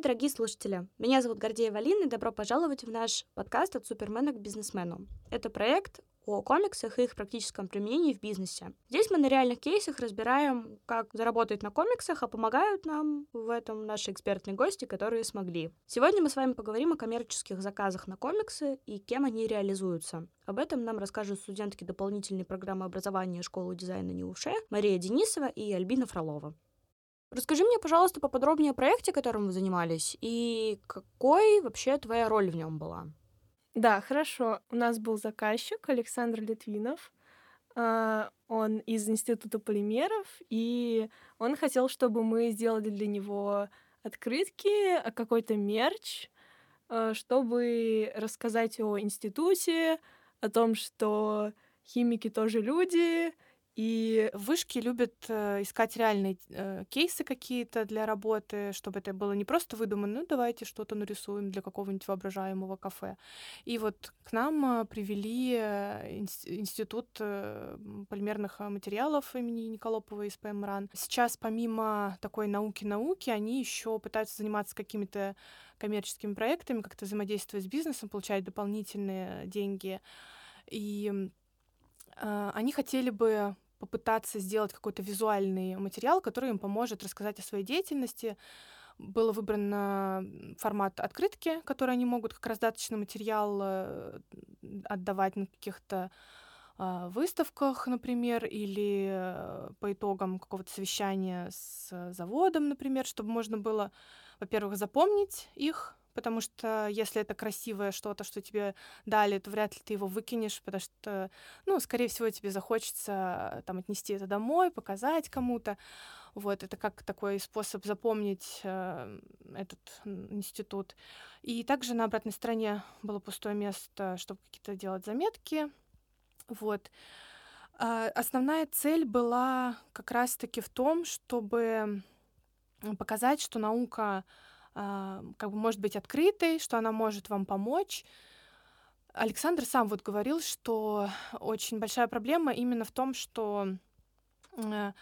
Привет, дорогие слушатели! Меня зовут Гордеева Алина, и добро пожаловать в наш подкаст «От супермена к бизнесмену». Это проект о комиксах и их практическом применении в бизнесе. Здесь мы на реальных кейсах разбираем, как заработать на комиксах, а помогают нам в этом наши экспертные гости, которые смогли. Сегодня мы с вами поговорим о коммерческих заказах на комиксы и кем они реализуются. Об этом нам расскажут студентки дополнительной программы образования школы дизайна НИУШЕ Мария Денисова и Альбина Фролова. Расскажи мне, пожалуйста, поподробнее о проекте, которым вы занимались, и какой вообще твоя роль в нем была? Да, хорошо. У нас был заказчик Александр Литвинов. А, он из Института полимеров, и он хотел, чтобы мы сделали для него открытки, а, какой-то мерч, а, чтобы рассказать о институте, о том, что химики тоже люди, и вышки любят э, искать реальные э, кейсы какие-то для работы, чтобы это было не просто выдумано, ну давайте что-то нарисуем для какого-нибудь воображаемого кафе. И вот к нам э, привели институт полимерных материалов имени Николопова из ПМРАН. Сейчас помимо такой науки-науки, они еще пытаются заниматься какими-то коммерческими проектами, как-то взаимодействовать с бизнесом, получать дополнительные деньги. И они хотели бы попытаться сделать какой-то визуальный материал, который им поможет рассказать о своей деятельности. Было выбрано формат открытки, который они могут как раздаточный материал э, отдавать на каких-то а, выставках, например, или э, по итогам какого-то совещания с заводом, например, чтобы можно было, во-первых, запомнить их, потому что если это красивое что-то, что тебе дали, то вряд ли ты его выкинешь, потому что, ну, скорее всего, тебе захочется там отнести это домой, показать кому-то. Вот, это как такой способ запомнить э, этот институт. И также на обратной стороне было пустое место, чтобы какие-то делать заметки. Вот. А основная цель была как раз-таки в том, чтобы показать, что наука как бы может быть открытой, что она может вам помочь. Александр сам вот говорил, что очень большая проблема именно в том, что э,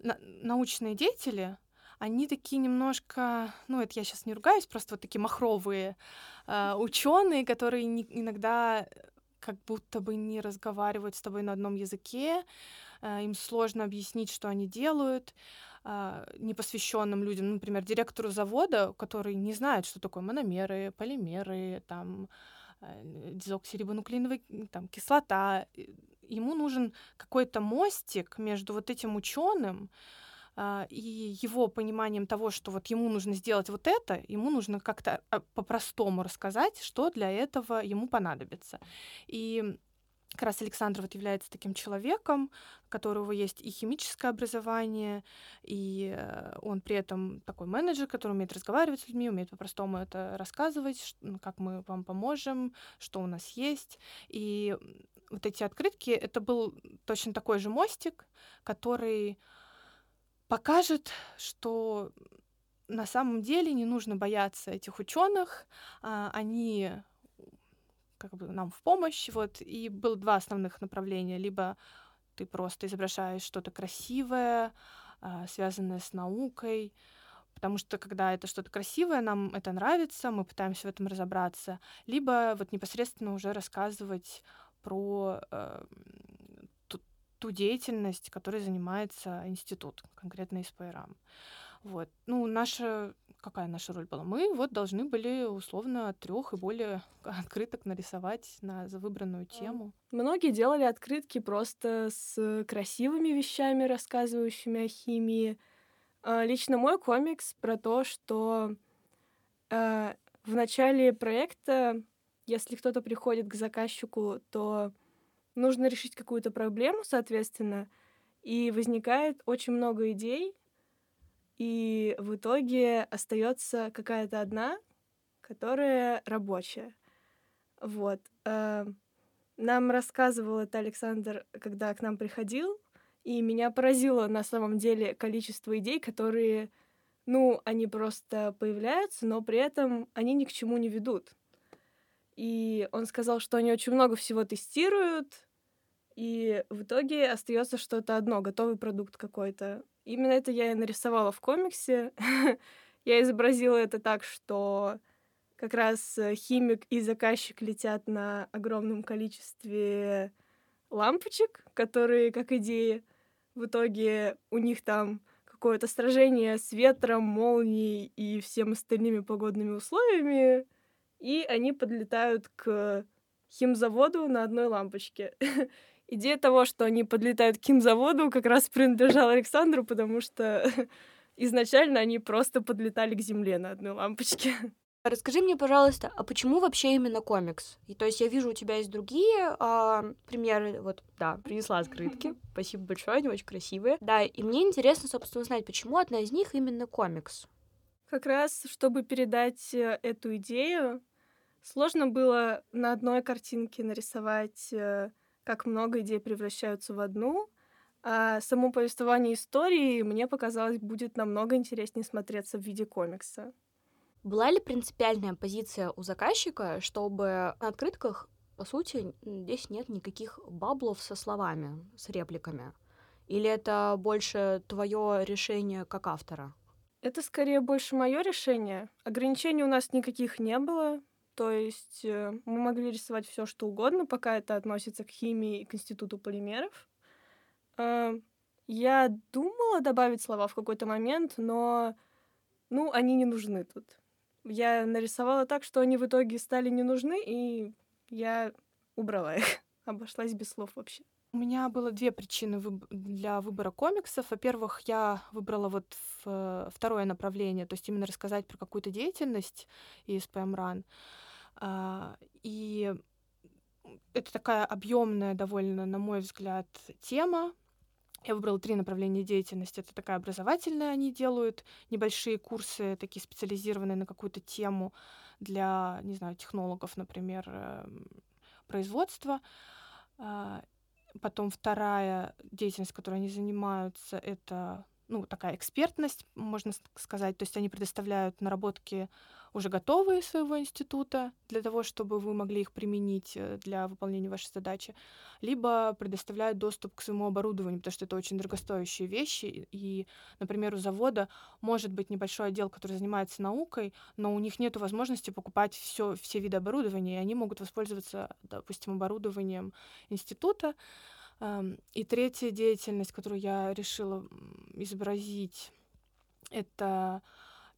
научные деятели, они такие немножко, ну это я сейчас не ругаюсь, просто вот такие махровые э, ученые, которые иногда как будто бы не разговаривают с тобой на одном языке, э, им сложно объяснить, что они делают а, непосвященным людям, ну, например, директору завода, который не знает, что такое мономеры, полимеры, там, э, дезоксирибонуклеиновая там, кислота. Ему нужен какой-то мостик между вот этим ученым а, и его пониманием того, что вот ему нужно сделать вот это, ему нужно как-то а, по-простому рассказать, что для этого ему понадобится. И как раз Александр вот является таким человеком, у которого есть и химическое образование, и э, он при этом такой менеджер, который умеет разговаривать с людьми, умеет по-простому это рассказывать, как мы вам поможем, что у нас есть. И вот эти открытки, это был точно такой же мостик, который покажет, что на самом деле не нужно бояться этих ученых, а, они как бы нам в помощь, вот, и было два основных направления, либо ты просто изображаешь что-то красивое, а, связанное с наукой, потому что когда это что-то красивое, нам это нравится, мы пытаемся в этом разобраться, либо вот непосредственно уже рассказывать про э, ту, ту деятельность, которой занимается институт, конкретно ИСПРАМ. Вот. Ну, наша какая наша роль была? Мы вот должны были условно от трех и более открыток нарисовать на выбранную тему. Многие делали открытки просто с красивыми вещами, рассказывающими о химии. А, лично мой комикс про то, что э, в начале проекта, если кто-то приходит к заказчику, то нужно решить какую-то проблему, соответственно, и возникает очень много идей, и в итоге остается какая-то одна, которая рабочая. Вот. Э, нам рассказывал это Александр, когда к нам приходил, и меня поразило на самом деле количество идей, которые, ну, они просто появляются, но при этом они ни к чему не ведут. И он сказал, что они очень много всего тестируют, и в итоге остается что-то одно, готовый продукт какой-то. Именно это я и нарисовала в комиксе. Я изобразила это так, что как раз э, химик и заказчик летят на огромном количестве лампочек, которые, как идеи, в итоге у них там какое-то сражение с ветром, молнией и всем остальными погодными условиями, и они подлетают к химзаводу на одной лампочке. Идея того, что они подлетают к химзаводу, как раз принадлежала Александру, потому что изначально они просто подлетали к земле на одной лампочке. Расскажи мне, пожалуйста, а почему вообще именно комикс? И то есть я вижу, у тебя есть другие а, примеры. Вот, да, принесла открытки. Спасибо большое, они очень красивые. Да, и мне интересно, собственно, узнать, почему одна из них именно комикс. Как раз, чтобы передать э, эту идею, сложно было на одной картинке нарисовать, э, как много идей превращаются в одну, а само повествование истории мне показалось будет намного интереснее смотреться в виде комикса. Была ли принципиальная позиция у заказчика, чтобы на открытках, по сути, здесь нет никаких баблов со словами, с репликами? Или это больше твое решение как автора? Это скорее больше мое решение. Ограничений у нас никаких не было. То есть э, мы могли рисовать все, что угодно, пока это относится к химии и к институту полимеров. Э, я думала добавить слова в какой-то момент, но ну, они не нужны тут я нарисовала так, что они в итоге стали не нужны, и я убрала их. Обошлась без слов вообще. У меня было две причины выб- для выбора комиксов. Во-первых, я выбрала вот в, второе направление, то есть именно рассказать про какую-то деятельность из PMRAN. А, и это такая объемная довольно, на мой взгляд, тема, я выбрала три направления деятельности. Это такая образовательная, они делают небольшие курсы, такие специализированные на какую-то тему для, не знаю, технологов, например, эм, производства. А, потом вторая деятельность, которой они занимаются, это ну, такая экспертность, можно сказать. То есть они предоставляют наработки уже готовые своего института для того, чтобы вы могли их применить э, для выполнения вашей задачи, либо предоставляют доступ к своему оборудованию, потому что это очень дорогостоящие вещи. И, например, у завода может быть небольшой отдел, который занимается наукой, но у них нет возможности покупать все, все виды оборудования, и они могут воспользоваться, допустим, оборудованием института. Эм, и третья деятельность, которую я решила изобразить, это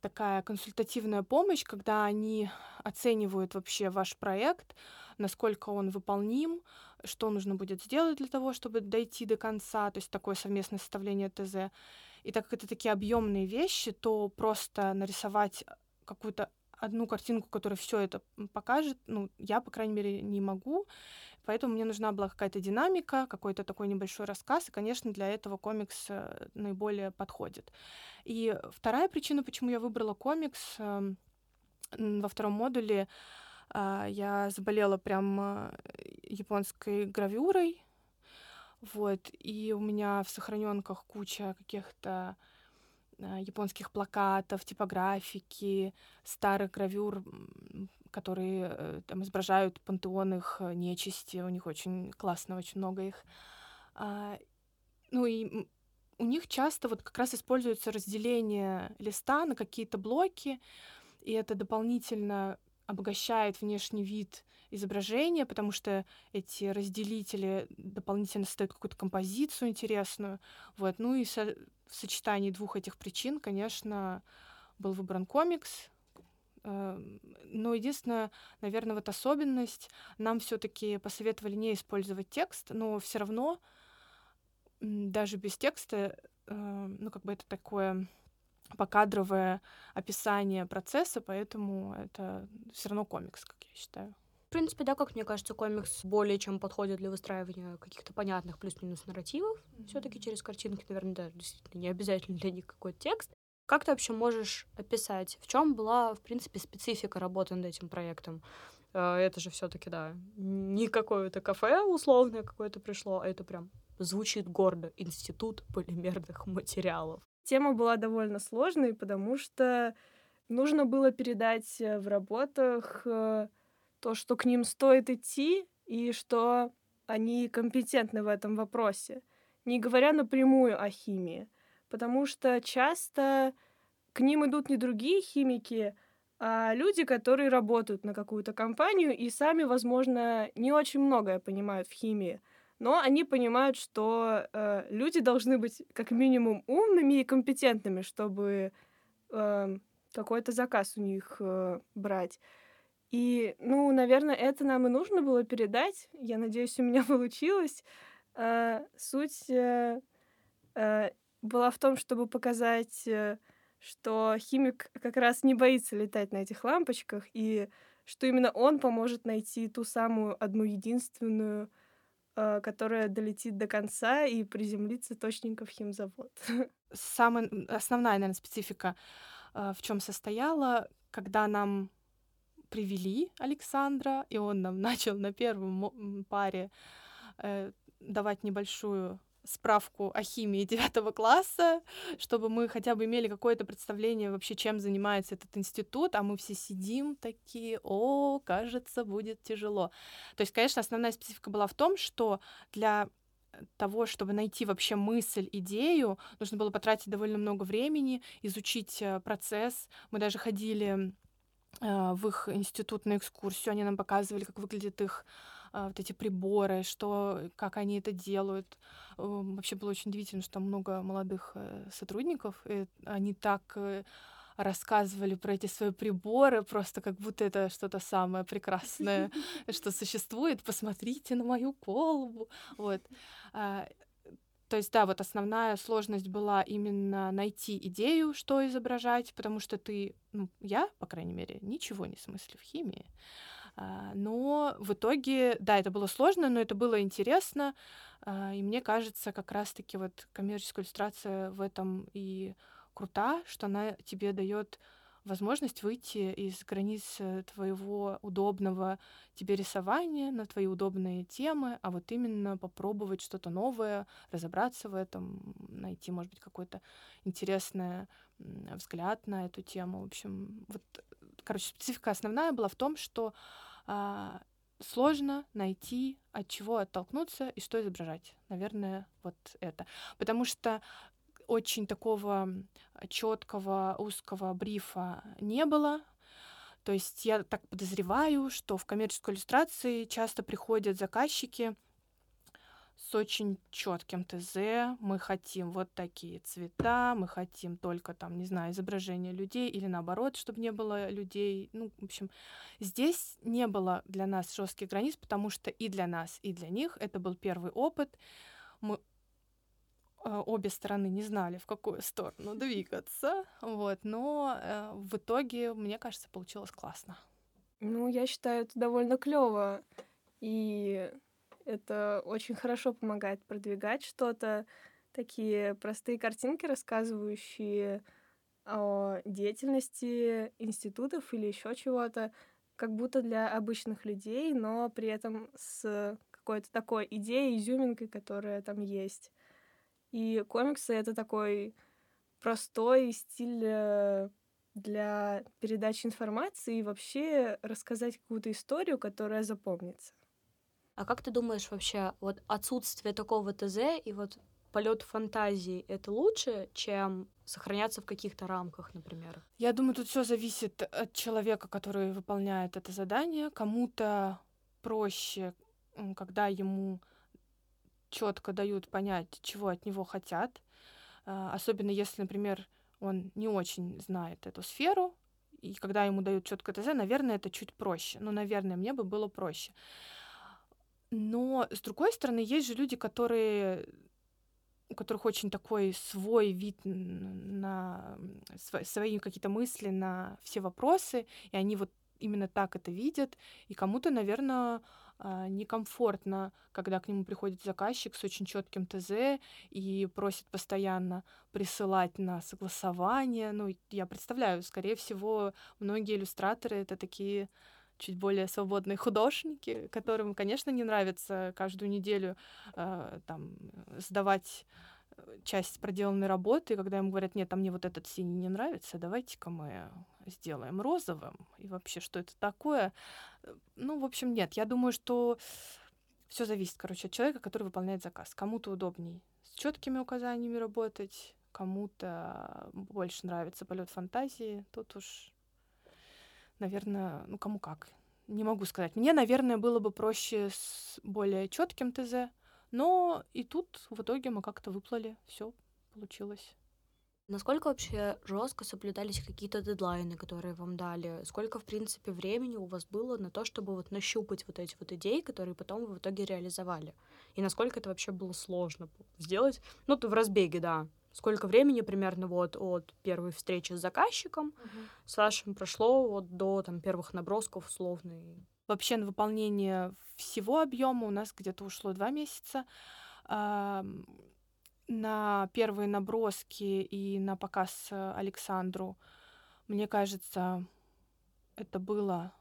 такая консультативная помощь, когда они оценивают вообще ваш проект, насколько он выполним, что нужно будет сделать для того, чтобы дойти до конца, то есть такое совместное составление ТЗ. И так как это такие объемные вещи, то просто нарисовать какую-то одну картинку, которая все это покажет, ну, я, по крайней мере, не могу. Поэтому мне нужна была какая-то динамика, какой-то такой небольшой рассказ, и, конечно, для этого комикс э, наиболее подходит. И вторая причина, почему я выбрала комикс эм, во втором модуле, а, я заболела прям э, японской гравюрой, вот, и у меня в сохраненках куча каких-то японских плакатов, типографики, старых гравюр которые э, там изображают пантеон их э, нечисти, у них очень классно, очень много их. А, ну и у них часто вот как раз используется разделение листа на какие-то блоки, и это дополнительно обогащает внешний вид изображения, потому что эти разделители дополнительно создают какую-то композицию интересную. Вот. Ну и со- в сочетании двух этих причин, конечно, был выбран комикс, Эм, но единственное, наверное, вот особенность, нам все-таки посоветовали не использовать текст, но все равно даже без текста, эм, ну как бы это такое покадровое описание процесса, поэтому это все равно комикс, как я считаю. В принципе, да, как мне кажется, комикс более чем подходит для выстраивания каких-то понятных плюс-минус нарративов. Mm-hmm. Все-таки через картинки, наверное, да, действительно не обязательно для них какой-то текст. Как ты вообще можешь описать, в чем была, в принципе, специфика работы над этим проектом? Э, это же все-таки, да, не какое-то кафе условное какое-то пришло, а это прям звучит гордо. Институт полимерных материалов. Тема была довольно сложной, потому что нужно было передать э, в работах э, то, что к ним стоит идти, и что они компетентны в этом вопросе. Не говоря напрямую о химии потому что часто к ним идут не другие химики, а люди, которые работают на какую-то компанию и сами, возможно, не очень многое понимают в химии. Но они понимают, что э, люди должны быть как минимум умными и компетентными, чтобы э, какой-то заказ у них э, брать. И, ну, наверное, это нам и нужно было передать. Я надеюсь, у меня получилось. Э, суть э, э, была в том, чтобы показать, э, что химик как раз не боится летать на этих лампочках, и что именно он поможет найти ту самую одну единственную, которая долетит до конца и приземлится точненько в химзавод. Самая основная, наверное, специфика в чем состояла, когда нам привели Александра, и он нам начал на первом паре э, давать небольшую справку о химии девятого класса, чтобы мы хотя бы имели какое-то представление вообще, чем занимается этот институт, а мы все сидим такие, о, кажется, будет тяжело. То есть, конечно, основная специфика была в том, что для того, чтобы найти вообще мысль, идею, нужно было потратить довольно много времени, изучить э, процесс. Мы даже ходили в их институт на экскурсию, они нам показывали, как выглядят их а, вот эти приборы, что, как они это делают. Вообще было очень удивительно, что там много молодых э, сотрудников, и они так э, рассказывали про эти свои приборы, просто как будто это что-то самое прекрасное, что существует. Посмотрите на мою колбу. Вот. То есть, да, вот основная сложность была именно найти идею, что изображать, потому что ты, ну, я, по крайней мере, ничего не смыслю в химии. А, но в итоге, да, это было сложно, но это было интересно. А, и мне кажется, как раз-таки вот коммерческая иллюстрация в этом и крута, что она тебе дает возможность выйти из границ э, твоего удобного тебе рисования на твои удобные темы, а вот именно попробовать что-то новое, разобраться в этом, найти, может быть, какой-то интересный взгляд на эту тему. В общем, вот, короче, специфика основная была в том, что а, сложно найти, от чего оттолкнуться и что изображать. Наверное, вот это. Потому что очень такого четкого узкого брифа не было. То есть я так подозреваю, что в коммерческой иллюстрации часто приходят заказчики с очень четким ТЗ. Мы хотим вот такие цвета, мы хотим только там, не знаю, изображение людей или наоборот, чтобы не было людей. Ну, в общем, здесь не было для нас жестких границ, потому что и для нас, и для них это был первый опыт. Мы обе стороны не знали, в какую сторону двигаться, вот, но э, в итоге, мне кажется, получилось классно. Ну, я считаю, это довольно клево. И это очень хорошо помогает продвигать что-то. Такие простые картинки, рассказывающие о деятельности институтов или еще чего-то, как будто для обычных людей, но при этом с какой-то такой идеей, изюминкой, которая там есть. И комиксы — это такой простой стиль э, для передачи информации и вообще рассказать какую-то историю, которая запомнится. А как ты думаешь вообще, вот отсутствие такого ТЗ и вот полет фантазии это лучше, чем сохраняться в каких-то рамках, например? Я думаю, тут все зависит от человека, который выполняет это задание. Кому-то проще, когда ему четко дают понять, чего от него хотят. А, особенно если, например, он не очень знает эту сферу, и когда ему дают четко ТЗ, наверное, это чуть проще. Ну, наверное, мне бы было проще. Но, с другой стороны, есть же люди, которые у которых очень такой свой вид на свои какие-то мысли на все вопросы, и они вот именно так это видят, и кому-то, наверное, некомфортно, когда к нему приходит заказчик с очень четким ТЗ и просит постоянно присылать на согласование. Ну, я представляю, скорее всего, многие иллюстраторы это такие чуть более свободные художники, которым, конечно, не нравится каждую неделю э, там сдавать часть проделанной работы, и когда им говорят, нет, а мне вот этот синий не нравится, давайте-ка мы сделаем розовым. И вообще, что это такое? Ну, в общем, нет. Я думаю, что все зависит, короче, от человека, который выполняет заказ. Кому-то удобней с четкими указаниями работать, кому-то больше нравится полет фантазии, тут уж, наверное, ну кому как. Не могу сказать. Мне, наверное, было бы проще с более четким ТЗ, но и тут в итоге мы как-то выплыли, все получилось. Насколько вообще жестко соблюдались какие-то дедлайны, которые вам дали? Сколько, в принципе, времени у вас было на то, чтобы вот нащупать вот эти вот идеи, которые потом вы в итоге реализовали? И насколько это вообще было сложно сделать? Ну, ты в разбеге, да. Сколько времени примерно вот от первой встречи с заказчиком uh-huh. с вашим прошло вот до там первых набросков условно? Вообще на выполнение всего объема у нас где-то ушло два месяца на первые наброски и на показ Александру, мне кажется, это было,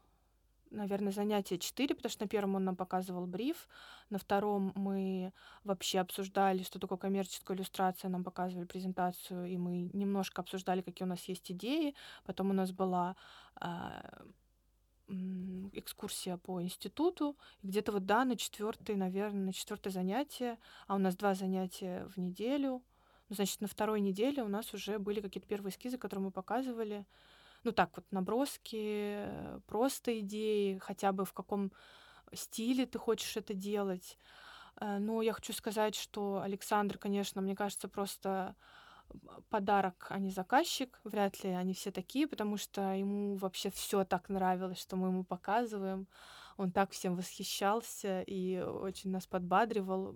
наверное, занятие 4, потому что на первом он нам показывал бриф, на втором мы вообще обсуждали, что такое коммерческая иллюстрация, нам показывали презентацию, и мы немножко обсуждали, какие у нас есть идеи. Потом у нас была а, экскурсия по институту. Где-то вот, да, на четвертый, наверное, на четвертое занятие, а у нас два занятия в неделю. Ну, значит, на второй неделе у нас уже были какие-то первые эскизы, которые мы показывали. Ну, так вот, наброски, просто идеи, хотя бы в каком стиле ты хочешь это делать. Э, но я хочу сказать, что Александр, конечно, мне кажется, просто подарок, а не заказчик. Вряд ли они все такие, потому что ему вообще все так нравилось, что мы ему показываем. Он так всем восхищался и очень нас подбадривал,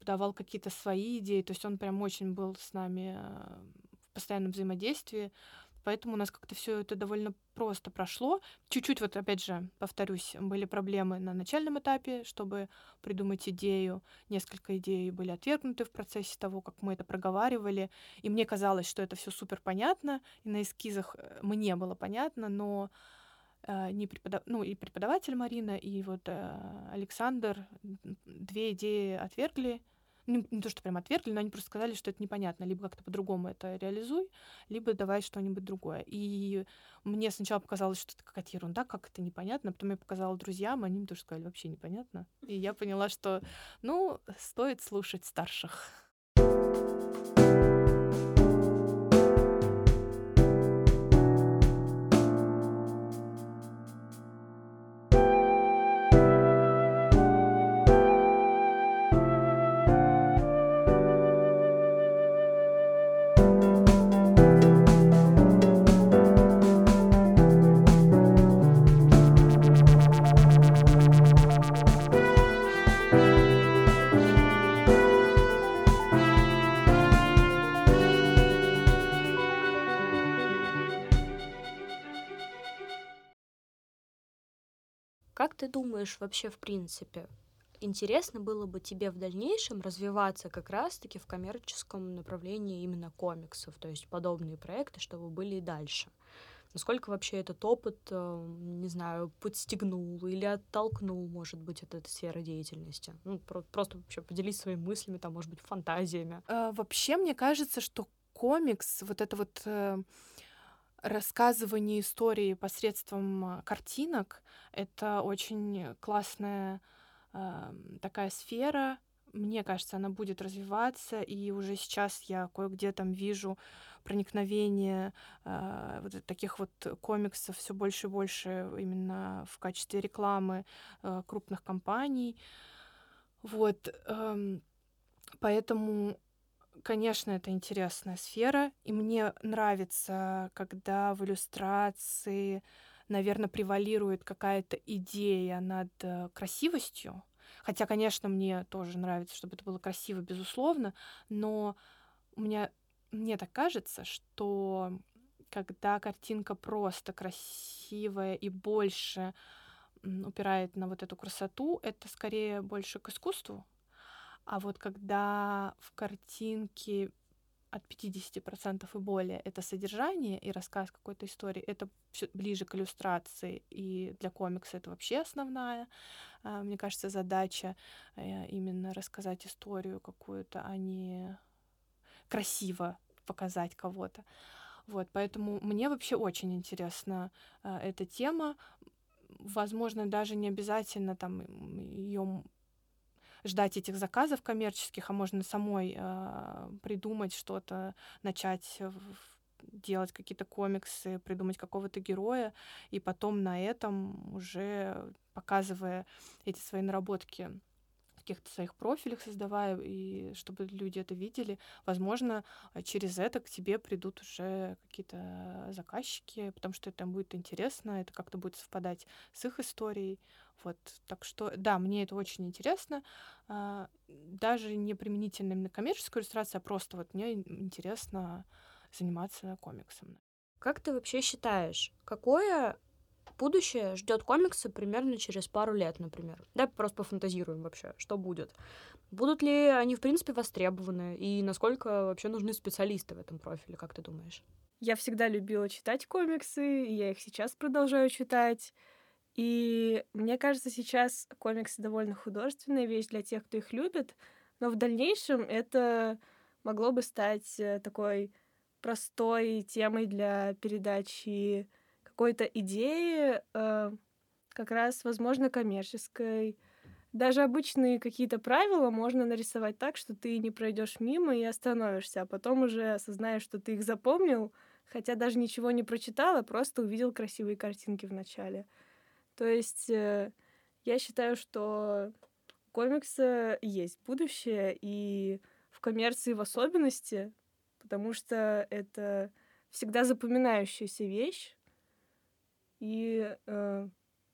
давал какие-то свои идеи. То есть он прям очень был с нами э, в постоянном взаимодействии. Поэтому у нас как-то все это довольно просто прошло. Чуть-чуть, вот опять же, повторюсь, были проблемы на начальном этапе, чтобы придумать идею. Несколько идей были отвергнуты в процессе того, как мы это проговаривали. И мне казалось, что это все супер понятно. И на эскизах э, мне было понятно, но э, не преподав... ну, и преподаватель Марина, и вот э, Александр две идеи отвергли, не, не то, что прям отвергли, но они просто сказали, что это непонятно. Либо как-то по-другому это реализуй, либо давай что-нибудь другое. И мне сначала показалось, что это какая-то ерунда, как это непонятно. Потом я показала друзьям, они мне тоже сказали, вообще непонятно. И я поняла, что, ну, стоит слушать старших. Как ты думаешь вообще в принципе, интересно было бы тебе в дальнейшем развиваться как раз-таки в коммерческом направлении именно комиксов, то есть подобные проекты, чтобы были и дальше? Насколько вообще этот опыт, э, не знаю, подстегнул или оттолкнул, может быть, от этой сферы деятельности? Ну, про- просто вообще поделись своими мыслями, там, может быть, фантазиями. А, вообще, мне кажется, что комикс, вот это вот э, рассказывание истории посредством а, картинок — это очень классная э, такая сфера. Мне кажется, она будет развиваться, и уже сейчас я кое-где там вижу проникновение э, вот таких вот комиксов все больше и больше именно в качестве рекламы э, крупных компаний. Вот, э, поэтому Конечно, это интересная сфера, и мне нравится, когда в иллюстрации, наверное, превалирует какая-то идея над э, красивостью. Хотя, конечно, мне тоже нравится, чтобы это было красиво, безусловно, но у меня, мне так кажется, что когда картинка просто красивая и больше упирает на вот эту красоту, это скорее больше к искусству, а вот когда в картинке от 50% и более это содержание и рассказ какой-то истории, это ближе к иллюстрации, и для комикса это вообще основная, а, мне кажется, задача э, именно рассказать историю какую-то, а не красиво показать кого-то. Вот, поэтому мне вообще очень интересна э, эта тема. Возможно, даже не обязательно там ее ждать этих заказов коммерческих, а можно самой э, придумать что-то, начать делать какие-то комиксы, придумать какого-то героя, и потом на этом уже показывая эти свои наработки каких-то своих профилях создавая, и чтобы люди это видели, возможно, а, через это к тебе придут уже какие-то заказчики, потому что это будет интересно, это как-то будет совпадать с их историей. Вот, так что, да, мне это очень интересно. А, даже не применительно на коммерческую иллюстрацию, а просто вот мне интересно заниматься комиксом. Как ты вообще считаешь, какое будущее ждет комиксы примерно через пару лет, например. Давай просто пофантазируем вообще, что будет. Будут ли они, в принципе, востребованы? И насколько вообще нужны специалисты в этом профиле, как ты думаешь? Я всегда любила читать комиксы, и я их сейчас продолжаю читать. И мне кажется, сейчас комиксы довольно художественная вещь для тех, кто их любит, но в дальнейшем это могло бы стать э, такой простой темой для передачи какой-то идеи, э, как раз, возможно, коммерческой. Даже обычные какие-то правила можно нарисовать так, что ты не пройдешь мимо и остановишься, а потом уже осознаешь, что ты их запомнил, хотя даже ничего не прочитал, а просто увидел красивые картинки в начале. То есть э, я считаю, что у комикса есть будущее, и в коммерции в особенности, потому что это всегда запоминающаяся вещь, и э,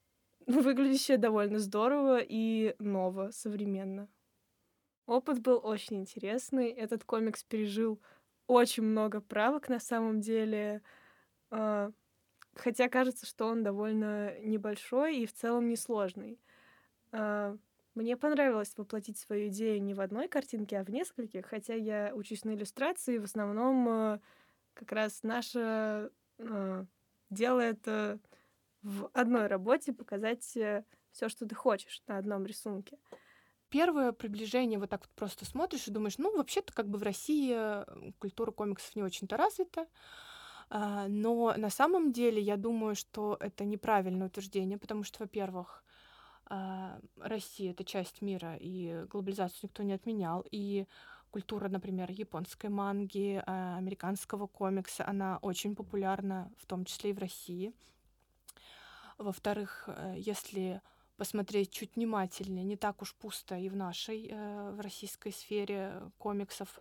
выглядящее довольно здорово и ново, современно. Опыт был очень интересный. Этот комикс пережил очень много правок на самом деле. Э, хотя кажется, что он довольно небольшой и в целом несложный. Э, мне понравилось воплотить свою идею не в одной картинке, а в нескольких, хотя я учусь на иллюстрации, в основном э, как раз наша э, дело это в одной работе показать э, все, что ты хочешь на одном рисунке. Первое приближение вот так вот просто смотришь и думаешь, ну, вообще-то как бы в России э, культура комиксов не очень-то развита. А, но на самом деле я думаю, что это неправильное утверждение, потому что, во-первых, а, Россия — это часть мира, и глобализацию никто не отменял, и культура, например, японской манги, а, американского комикса, она очень популярна, в том числе и в России. Во-вторых, э, если посмотреть чуть внимательнее, не так уж пусто и в нашей, э, в российской сфере комиксов.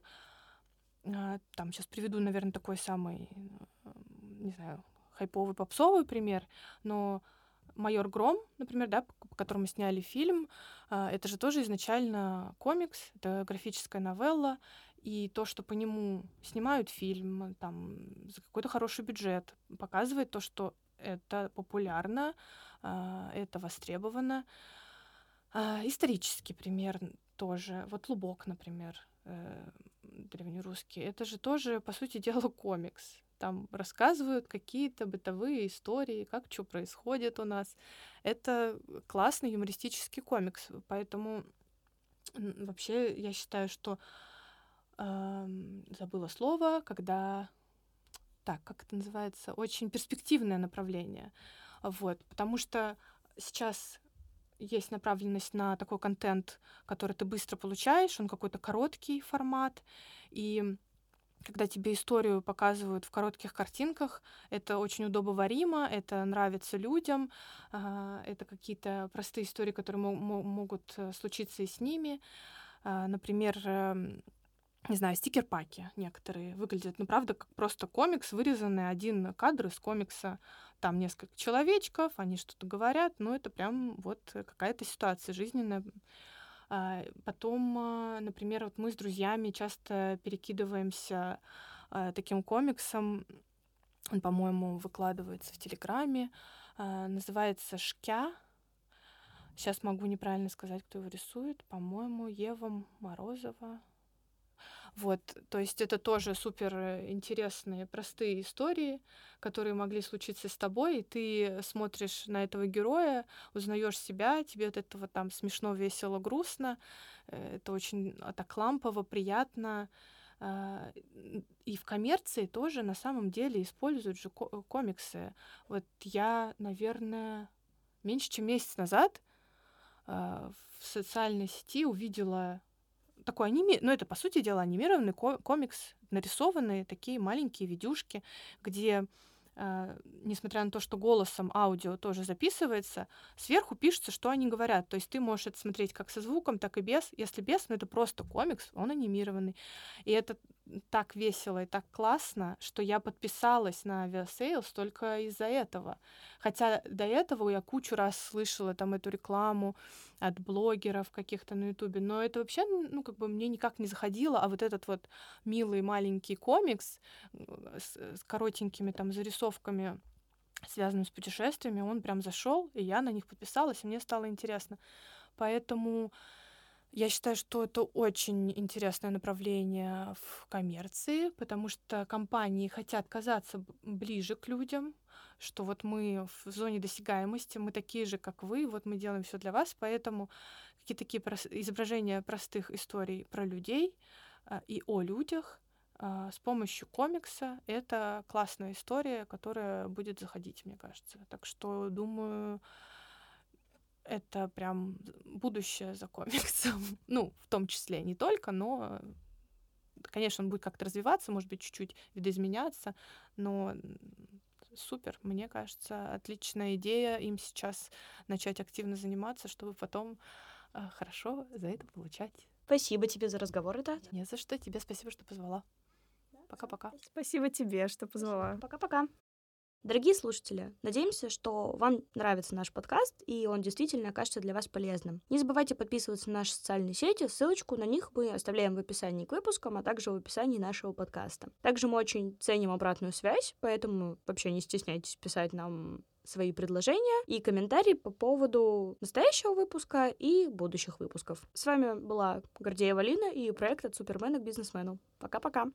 Там сейчас приведу, наверное, такой самый, не знаю, хайповый, попсовый пример, но «Майор Гром», например, да, по которому сняли фильм, а, это же тоже изначально комикс, это графическая новелла, и то, что по нему снимают фильм там, за какой-то хороший бюджет, показывает то, что это популярно, а, это востребовано. А, исторический пример тоже. Вот Лубок, например, э, древнерусский. Это же тоже, по сути дела, комикс. Там рассказывают какие-то бытовые истории, как что происходит у нас. Это классный юмористический комикс. Поэтому вообще я считаю, что э, забыла слово, когда так, как это называется, очень перспективное направление. Вот, потому что сейчас есть направленность на такой контент, который ты быстро получаешь, он какой-то короткий формат, и когда тебе историю показывают в коротких картинках, это очень удобоваримо, это нравится людям, а, это какие-то простые истории, которые могут э, случиться и с ними. А, например, эм, не знаю, стикер-паки некоторые выглядят, ну, правда, как просто комикс, вырезанный один кадр из комикса. Там несколько человечков, они что-то говорят, но это прям вот какая-то ситуация жизненная. А, потом, а, например, вот мы с друзьями часто перекидываемся а, таким комиксом, он, по-моему, выкладывается в Телеграме, называется «Шкя», Сейчас могу неправильно сказать, кто его рисует. По-моему, Ева Морозова. Вот, то есть это тоже супер интересные, простые истории, которые могли случиться с тобой, и ты смотришь на этого героя, узнаешь себя, тебе от этого там смешно, весело, грустно, э, это очень а, так лампово, приятно. А, и в коммерции тоже на самом деле используют же комиксы. Вот я, наверное, меньше чем месяц назад э, в социальной сети увидела такой аниме, ну это по сути дела анимированный комикс, нарисованные такие маленькие видюшки, где Uh, несмотря на то, что голосом аудио тоже записывается, сверху пишется, что они говорят. То есть ты можешь это смотреть как со звуком, так и без. Если без, ну это просто комикс, он анимированный. И это так весело и так классно, что я подписалась на Aviasales только из-за этого. Хотя до этого я кучу раз слышала там эту рекламу от блогеров каких-то на ютубе, но это вообще, ну, как бы мне никак не заходило, а вот этот вот милый маленький комикс с, с коротенькими там зарисовками связанным с путешествиями, он прям зашел, и я на них подписалась, и мне стало интересно. Поэтому я считаю, что это очень интересное направление в коммерции, потому что компании хотят казаться ближе к людям, что вот мы в зоне досягаемости, мы такие же, как вы, вот мы делаем все для вас, поэтому какие-то такие изображения простых историй про людей а, и о людях а, с помощью комикса это классная история, которая будет заходить, мне кажется. Так что думаю, это прям будущее за комиксом. Ну, в том числе, не только, но, конечно, он будет как-то развиваться, может быть, чуть-чуть видоизменяться, но супер, мне кажется, отличная идея им сейчас начать активно заниматься, чтобы потом э, хорошо за это получать. Спасибо тебе за разговор, это. Не за что. Тебе спасибо, что позвала. Пока-пока. Спасибо тебе, что позвала. Пока-пока. Дорогие слушатели, надеемся, что вам нравится наш подкаст, и он действительно окажется для вас полезным. Не забывайте подписываться на наши социальные сети, ссылочку на них мы оставляем в описании к выпускам, а также в описании нашего подкаста. Также мы очень ценим обратную связь, поэтому вообще не стесняйтесь писать нам свои предложения и комментарии по поводу настоящего выпуска и будущих выпусков. С вами была Гордеева Лина и проект от Супермена к бизнесмену. Пока-пока!